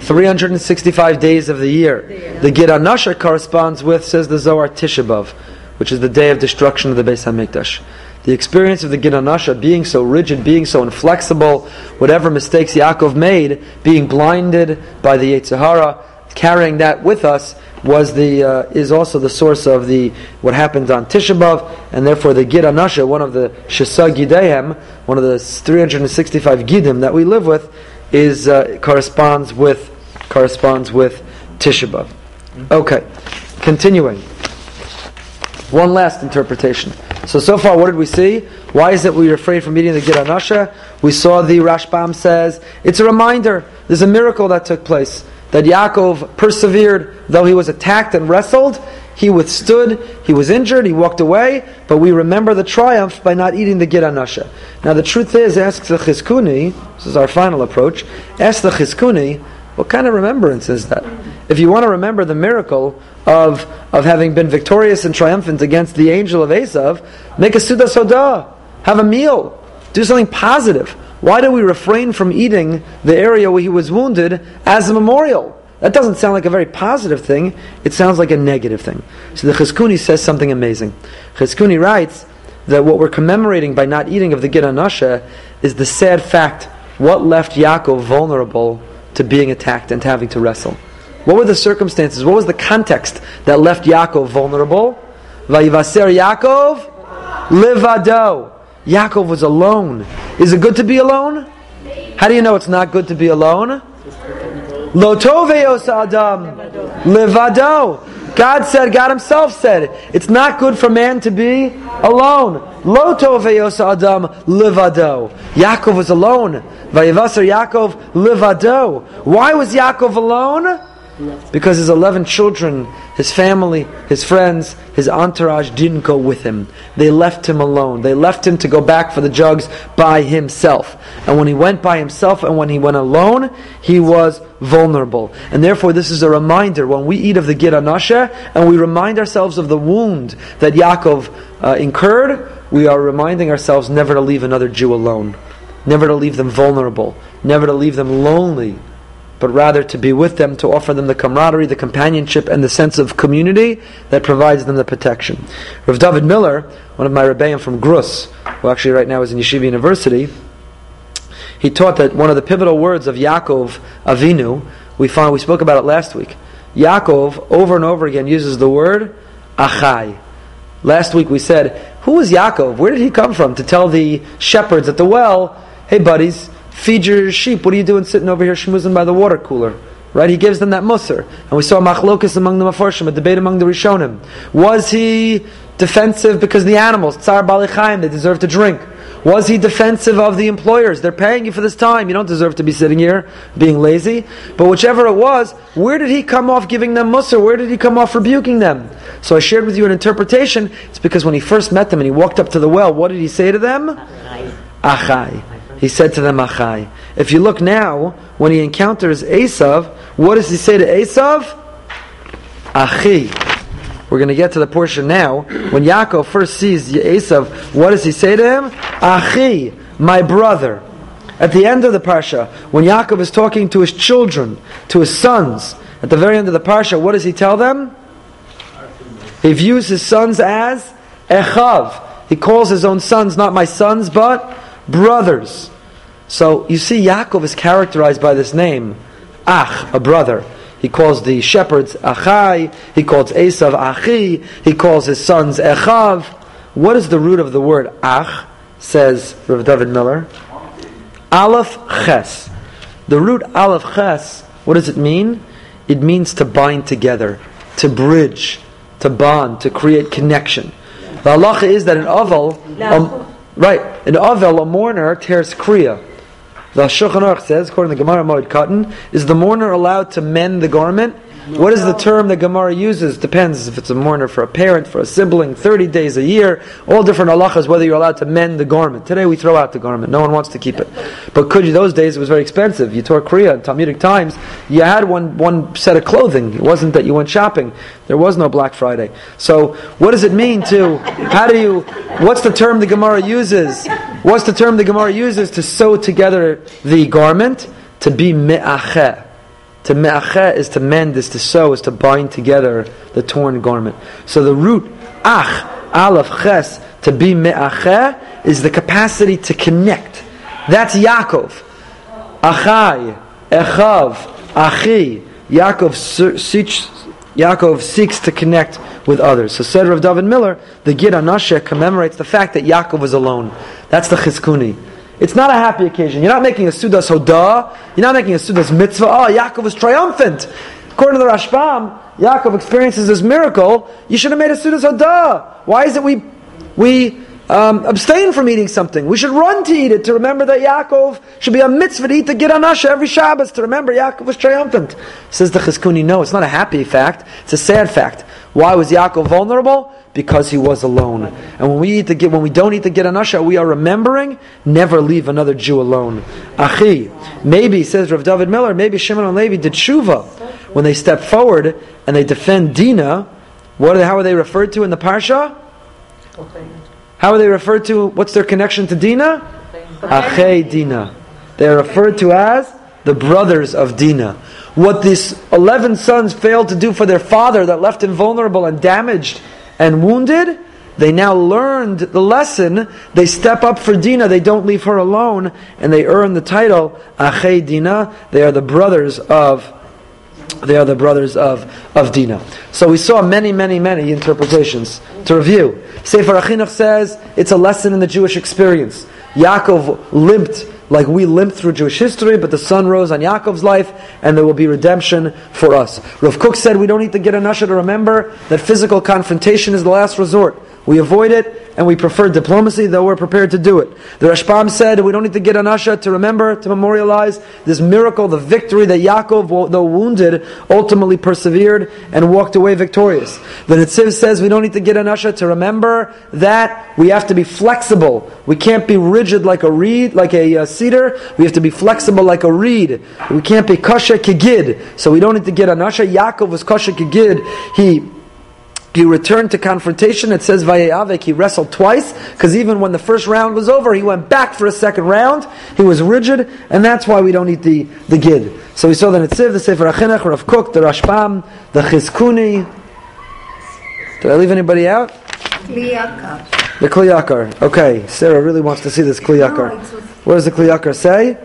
365 days of the year. The Gid Hanasha corresponds with, says the Zohar, Tisha which is the day of destruction of the Beis HaMikdash. The experience of the Gid Hanasha being so rigid, being so inflexible, whatever mistakes Yaakov made, being blinded by the Yetzer Hara, carrying that with us was the uh, is also the source of the what happened on Tisha B'av, and therefore the Gid Hanasha, one of the Shesa Gideim, one of the 365 Gidim that we live with, is uh, corresponds with corresponds with Tisha B'av. Okay, continuing. One last interpretation. So so far, what did we see? Why is it we refrain from eating the Gid Hanasha? We saw the Rashbam says it's a reminder. There's a miracle that took place that Yaakov persevered, though he was attacked and wrestled, he withstood, he was injured, he walked away, but we remember the triumph by not eating the Gid Hanasha. Now the truth is, ask the Chizkuni, this is our final approach, ask the Chizkuni, what kind of remembrance is that? If you want to remember the miracle of, of having been victorious and triumphant against the angel of Esav, make a Suda Soda, have a meal, do something positive. Why do we refrain from eating the area where he was wounded as a memorial? That doesn't sound like a very positive thing. It sounds like a negative thing. So the Chizkuni says something amazing. Chizkuni writes that what we're commemorating by not eating of the Gid Hanasha is the sad fact what left Yaakov vulnerable to being attacked and having to wrestle. What were the circumstances? What was the context that left Yaakov vulnerable? Vayivaser Yaakov livado. Yaakov was alone. Is it good to be alone? How do you know it's not good to be alone? Lo adam levado. God said, God Himself said, it's not good for man to be alone. Lo adam levado. Yaakov was alone. Vayivasar Yaakov levado. Why was Yaakov alone? Because his 11 children, his family, his friends, his entourage didn't go with him. They left him alone. They left him to go back for the jugs by himself. And when he went by himself and when he went alone, he was vulnerable. And therefore, this is a reminder when we eat of the Gid Hanasha and we remind ourselves of the wound that Yaakov uh, incurred, we are reminding ourselves never to leave another Jew alone, never to leave them vulnerable, never to leave them lonely but rather to be with them, to offer them the camaraderie, the companionship, and the sense of community that provides them the protection. Rav David Miller, one of my rebbeim from Gruss, who actually right now is in Yeshiva University, he taught that one of the pivotal words of Yaakov Avinu, we found we spoke about it last week. Yaakov over and over again uses the word achai. Last week we said, who was Yaakov? Where did he come from to tell the shepherds at the well, hey buddies, feed your sheep. What are you doing sitting over here schmoozing by the water cooler? Right? He gives them that mussar. And we saw machlokas among the mafarshim, a debate among the Rishonim. Was he defensive because the animals, tsar balichaim, they deserve to drink? Was he defensive of the employers? They're paying you for this time. You don't deserve to be sitting here being lazy. But whichever it was, where did he come off giving them mussar? Where did he come off rebuking them? So I shared with you an interpretation. It's because when he first met them and he walked up to the well, what did he say to them? Achai. He said to them, Achai. If you look now, when he encounters Esav, what does he say to Esav? Achi. We're going to get to the portion now. When Yaakov first sees Esav, what does he say to him? Achi, my brother. At the end of the parsha, when Yaakov is talking to his children, to his sons, at the very end of the parsha, what does he tell them? He views his sons as Echav. He calls his own sons not my sons, but brothers. So you see, Yaakov is characterized by this name, Ach, a brother. He calls the shepherds Achai. He calls Esav Achi. He calls his sons Echav. What is the root of the word Ach? Says Rav David Miller. Aleph Ches. The root Aleph Ches. What does it mean? It means to bind together, to bridge, to bond, to create connection. The halacha is that an aval, um, right, an aval, a mourner tears kriya. The Shulchan Aruch says, according to the Gemara Moed Katan, is the mourner allowed to mend the garment? What is the term that Gemara uses? Depends if it's a mourner for a parent, for a sibling, 30 days a year, all different halachas, whether you're allowed to mend the garment. Today we throw out the garment. No one wants to keep it. But could you, those days it was very expensive. You tore Kriya in Talmudic times, you had one, one set of clothing. It wasn't that you went shopping. There was no Black Friday. So what does it mean to, how do you, what's the term the Gemara uses? What's the term the Gemara uses to sew together the garment? To be me'acheh. To me'acheh is to mend, is to sew, is to bind together the torn garment. So the root ach, aleph, ches, to be me'acheh is the capacity to connect. That's Yaakov. Achai, echav, achi. Yaakov seeks, Yaakov seeks to connect with others. So said Rav David Miller, the Gid Hanasha commemorates the fact that Yaakov was alone. That's the chizkuni. It's not a happy occasion. You're not making a Sudas Hodah. You're not making a Sudas Mitzvah. Oh, Yaakov was triumphant. According to the Rashbam, Yaakov experiences this miracle. You should have made a Sudas Hodah. Why is it we, we um, abstain from eating something? We should run to eat it to remember that Yaakov should be a mitzvah to eat the Gid Hanasha every Shabbos to remember Yaakov was triumphant. Says the Chizkuni, no, it's not a happy fact. It's a sad fact. Why was Yaakov vulnerable? Because he was alone. And when we eat the when we don't eat the Gid Hanasha, we are remembering never leave another Jew alone. Achi, maybe says Rav David Miller, maybe Shimon and Levi did tshuva when they step forward and they defend Dina. What? How are they referred to in the parsha? How are they referred to? What's their connection to Dina? Achei Dina. They are referred to as the brothers of Dina what these 11 sons failed to do for their father that left him vulnerable and damaged and wounded, they now learned the lesson. They step up for Dina. They don't leave her alone, and they earn the title Achei Dina. They are the brothers of. They are the brothers of, of Dina. So we saw many, many, many interpretations. To review, Sefer HaChinuch says it's a lesson in the Jewish experience. Yaakov limped like we limp through Jewish history, but the sun rose on Yaakov's life, and there will be redemption for us. Rav Kook said we don't need to gid hanasha to remember that physical confrontation is the last resort. We avoid it, and we prefer diplomacy, though we're prepared to do it. The Rashbam said we don't need to gid hanasha to remember, to memorialize this miracle, the victory that Yaakov, though wounded, ultimately persevered and walked away victorious. The Netziv says we don't need to gid hanasha to remember that we have to be flexible. We can't be rigid like a reed, like a uh, cedar. We have to be flexible like a reed. We can't be kasha kigid. So we don't need to gid hanasha. Yaakov was kasha kigid. He he returned to confrontation. It says Vayavik, he wrestled twice, because even when the first round was over, he went back for a second round. He was rigid, and that's why we don't eat the, the gid. So we saw the Netziv, the Sefer HaChinuch, Rav Kook, the Rashbam, the Chizkuni. Did I leave anybody out? Kli Yakar. The Kli Yakar. Okay, Sarah really wants to see this Kli Yakar. What does the Kli Yakar say?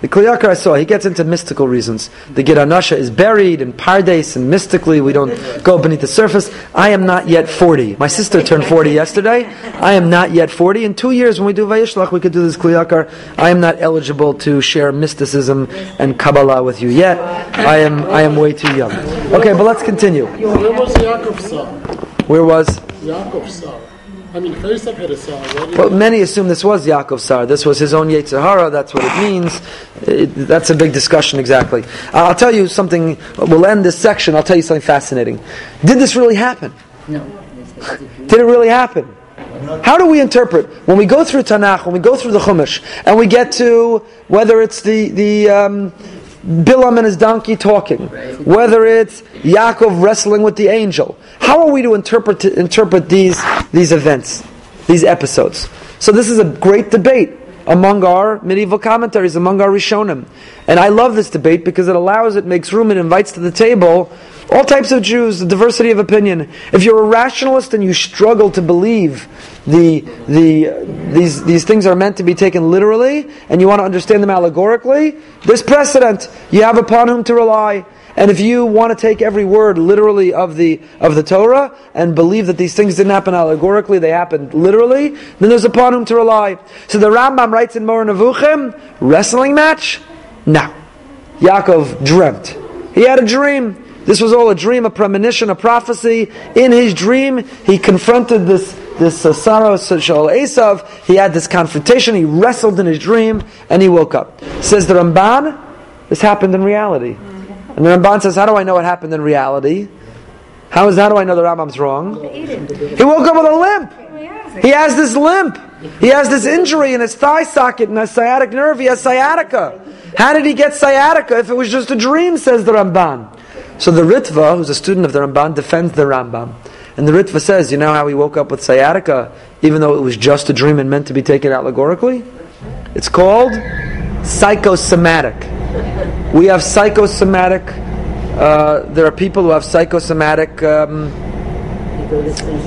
The Kli Yakar I saw, he gets into mystical reasons. The Gid Hanasha is buried in Pardes, and mystically we don't go beneath the surface. I am not yet 40. My sister turned 40 yesterday. I am not yet 40. In two years, when we do Vayishlach, we could do this Kli Yakar. I am not eligible to share mysticism and Kabbalah with you yet. I am, I am way too young. Okay, but let's continue. Where was Yaakov Sar? Where was? Yaakov Sar. I mean, Chaysav had a Sar. Why did Well, many assume this was Yaakov Sar. This was his own Yetzer Hara. That's what it means. It, that's a big discussion, exactly. Uh, I'll tell you something. We'll end this section. I'll tell you something fascinating. Did this really happen? No. Did it really happen? How do we interpret when we go through Tanakh, when we go through the Chumash, and we get to whether it's the the um, Bilam and his donkey talking, whether it's Yaakov wrestling with the angel? How are we to interpret interpret these these events, these episodes? So this is a great debate among our medieval commentaries, among our Rishonim, and I love this debate because it allows, it makes room, it invites to the table all types of Jews, the diversity of opinion. If you're a rationalist and you struggle to believe the, the, these, these things are meant to be taken literally, and you want to understand them allegorically, there's precedent. You have upon whom to rely. And if you want to take every word literally of the, of the Torah and believe that these things didn't happen allegorically, they happened literally, then there's upon whom to rely. So the Rambam writes in Moreh Nevuchim, wrestling match? No. Yaakov dreamt. He had a dream. This was all a dream, a premonition, a prophecy. In his dream, he confronted this this uh, Sarah Shaul Esav. He had this confrontation. He wrestled in his dream, and he woke up. Says the Ramban, this happened in reality. And the Ramban says, how do I know it happened in reality? How is how do I know the Rambam's wrong? He woke up with a limp. He has this limp. He has this injury in his thigh socket and his sciatic nerve. He has sciatica. How did he get sciatica if it was just a dream, says the Ramban? So the Ritva, who's a student of the Ramban, defends the Rambam. And the Ritva says, you know how he woke up with sciatica, even though it was just a dream and meant to be taken allegorically? It's called psychosomatic. We have psychosomatic, uh, there are people who have psychosomatic um,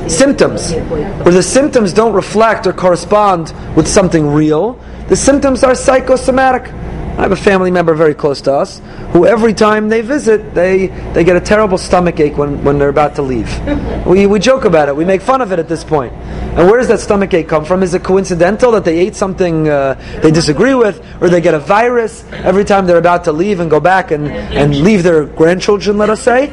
symptoms, where the symptoms don't reflect or correspond with something real. The symptoms are psychosomatic. I have a family member very close to us who every time they visit, they, they get a terrible stomach ache when, when they're about to leave. we, we joke about it, we make fun of it at this point. And where does that stomach ache come from? Is it coincidental that they ate something uh, they disagree with, or they get a virus every time they're about to leave and go back and, and leave their grandchildren, let us say?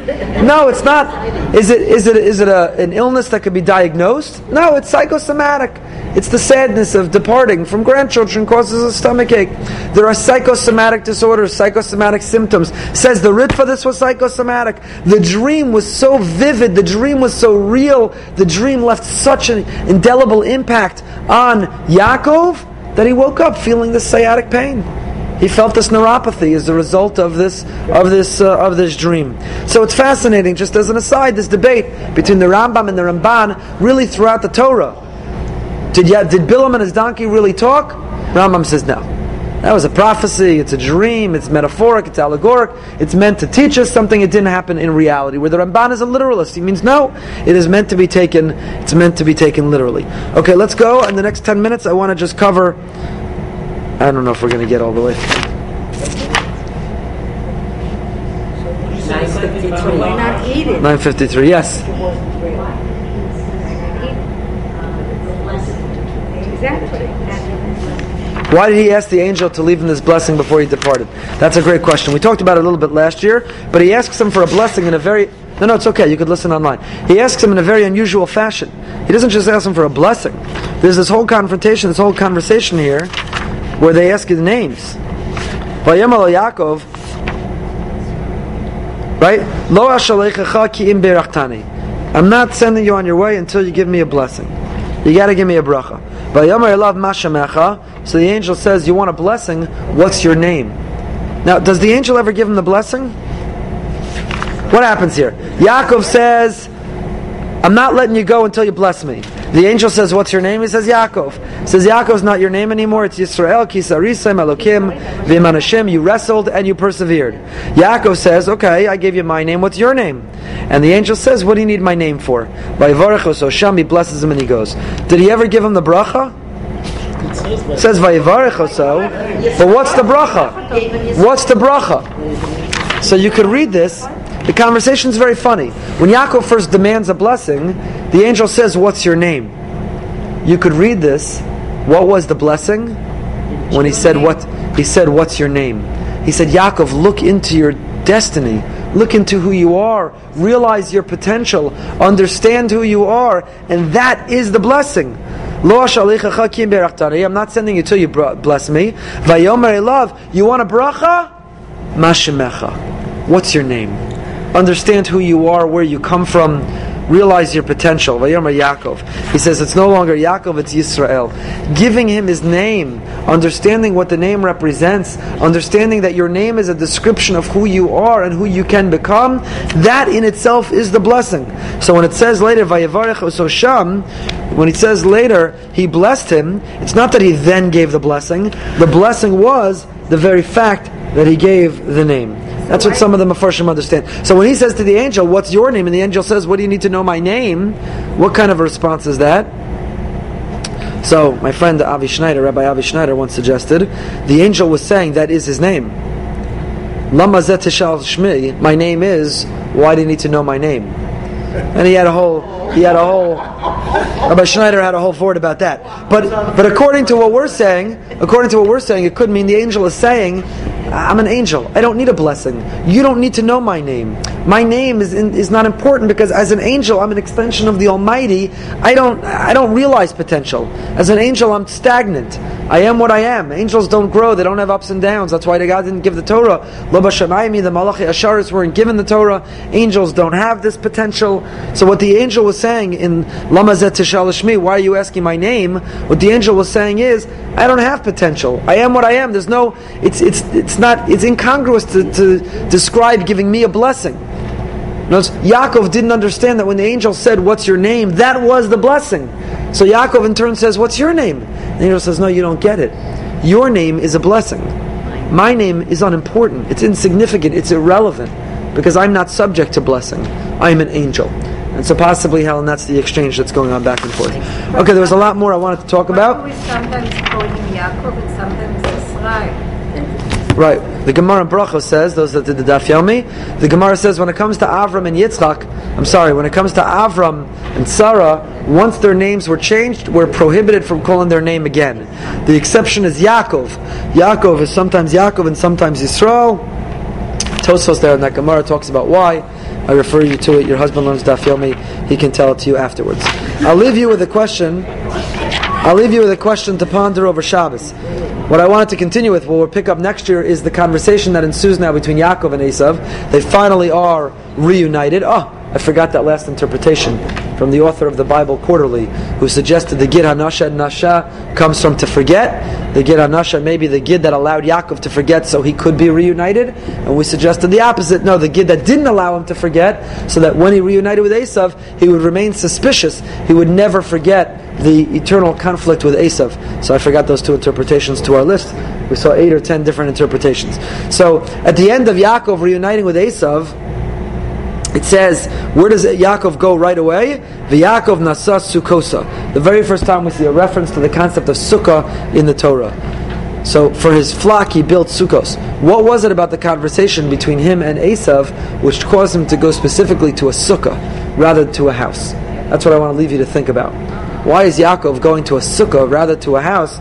No, it's not. Is it, is it, is it a, an illness that could be diagnosed? No, it's psychosomatic. It's the sadness of departing from grandchildren causes a stomach ache. There are psychosomatic disorders, psychosomatic symptoms. Says the Ritva, this was psychosomatic. The dream was so vivid, the dream was so real, the dream left such an indelible impact on Yaakov that he woke up feeling this sciatic pain. He felt this neuropathy as a result of this of this uh, of this dream. So it's fascinating. Just as an aside, this debate between the Rambam and the Ramban really throughout the Torah. Did did Bilam and his donkey really talk? Rambam says no. That was a prophecy. It's a dream. It's metaphoric. It's allegoric. It's meant to teach us something. It didn't happen in reality. Where the Ramban is a literalist, he means no. It is meant to be taken. It's meant to be taken literally. Okay, let's go. In the next ten minutes, I want to just cover. I don't know if we're going to get all the way. Why not eat it? Nine fifty-three. Yes. Exactly. Why did he ask the angel to leave him this blessing before he departed? That's a great question. We talked about it a little bit last year, but he asks him for a blessing in a very no, no, it's okay. You could listen online. He asks him in a very unusual fashion. He doesn't just ask him for a blessing. There's this whole confrontation, this whole conversation here, where they ask the names. Right? I'm not sending you on your way until you give me a blessing. You got to give me a bracha. So the angel says, "You want a blessing? What's your name?" Now, does the angel ever give him the blessing? What happens here? Yaakov says, I'm not letting you go until you bless me. The angel says, What's your name? He says, Yaakov. He says, Yaakov's not your name anymore. It's Yisrael, Kisarisem, Elokim, V'manashim. You wrestled and you persevered. Yaakov says, Okay, I gave you my name. What's your name? And the angel says, What do you need my name for? By Osham, he blesses him and he goes. Did he ever give him the bracha? says It says Vayivarech also, but what's the bracha? What's the bracha? So you could read this. The conversation is very funny. When Yaakov first demands a blessing, the angel says, "What's your name?" You could read this. What was the blessing? When he said what? He said, "What's your name?" He said, "Yaakov, look into your destiny. Look into who you are. Realize your potential. Understand who you are, and that is the blessing." I'm not sending you till you bless me. Vayomer love. You want a bracha? Mashemecha. What's your name? Understand who you are, where you come from. Realize your potential. Vayomer Yaakov. He says it's no longer Yaakov, it's Yisrael. Giving him his name, understanding what the name represents, understanding that your name is a description of who you are and who you can become, that in itself is the blessing. So when it says later, Vayavarech Ososham, when it says later, he blessed him, it's not that he then gave the blessing. The blessing was the very fact that he gave the name. That's what some of the Mepharshim understand. So when he says to the angel, What's your name? and the angel says, What do you need to know my name? What kind of response is that? So my friend Avi Schneider, Rabbi Avi Schneider, once suggested the angel was saying that is his name. Lama zet tishal shmi. My name is. Why do you need to know my name? And he had a whole. He had a whole. Rabbi Schneider had a whole foreword about that. But but according to what we're saying, according to what we're saying, it could mean the angel is saying, I'm an angel. I don't need a blessing. You don't need to know my name. My name is in, is not important because as an angel, I'm an extension of the Almighty. I don't I don't realize potential. As an angel, I'm stagnant. I am what I am. Angels don't grow. They don't have ups and downs. That's why God didn't give the Torah. Lo b'shamayim, the Malachi Asharis weren't given the Torah. Angels don't have this potential. So what the angel was saying in Lama Zet why are you asking my name? What the angel was saying is, I don't have potential. I am what I am. There's no. It's it's it's not. It's incongruous to, to describe giving me a blessing. Notice, Yaakov didn't understand that when the angel said, What's your name? that was the blessing. So Yaakov in turn says, What's your name? The angel says, No, you don't get it. Your name is a blessing. My name is unimportant. It's insignificant. It's irrelevant. Because I'm not subject to blessing. I'm an angel. And so possibly, Helen, that's the exchange that's going on back and forth. Okay, there was a lot more I wanted to talk about. Right. The Gemara in Bracha says, those that did the Daf Yomi, the Gemara says when it comes to Avram and Yitzchak, I'm sorry, when it comes to Avram and Sarah, once their names were changed, we're prohibited from calling their name again. The exception is Yaakov. Yaakov is sometimes Yaakov and sometimes Yisrael. Tosfos there in that Gemara talks about why. I refer you to it. Your husband learns Daf Yomi. He can tell it to you afterwards. I'll leave you with a question. I'll leave you with a question to ponder over Shabbos. What I wanted to continue with, what we'll pick up next year, is the conversation that ensues now between Yaakov and Esav. They finally are reunited. Oh, I forgot that last interpretation from the author of the Bible Quarterly, who suggested the Gid Hanasha Nasha comes from to forget. The Gid Hanasha may be the Gid that allowed Yaakov to forget so he could be reunited. And we suggested the opposite. No, the Gid that didn't allow him to forget, so that when he reunited with Esav, he would remain suspicious. He would never forget the eternal conflict with Esav. So I forgot those two interpretations to our list. We saw eight or ten different interpretations. So at the end of Yaakov reuniting with Esav, it says, where does Yaakov go right away? V'Yaakov nasa sukkosa. The very first time we see a reference to the concept of sukkah in the Torah. So for his flock, he built sukkos. What was it about the conversation between him and Esav which caused him to go specifically to a sukkah rather to a house? That's what I want to leave you to think about. Why is Yaakov going to a sukkah rather to a house?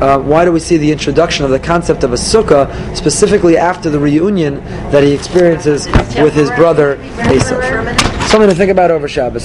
Uh, why do we see the introduction of the concept of a sukkah specifically after the reunion that he experiences with his brother Esav? Something to think about over Shabbos.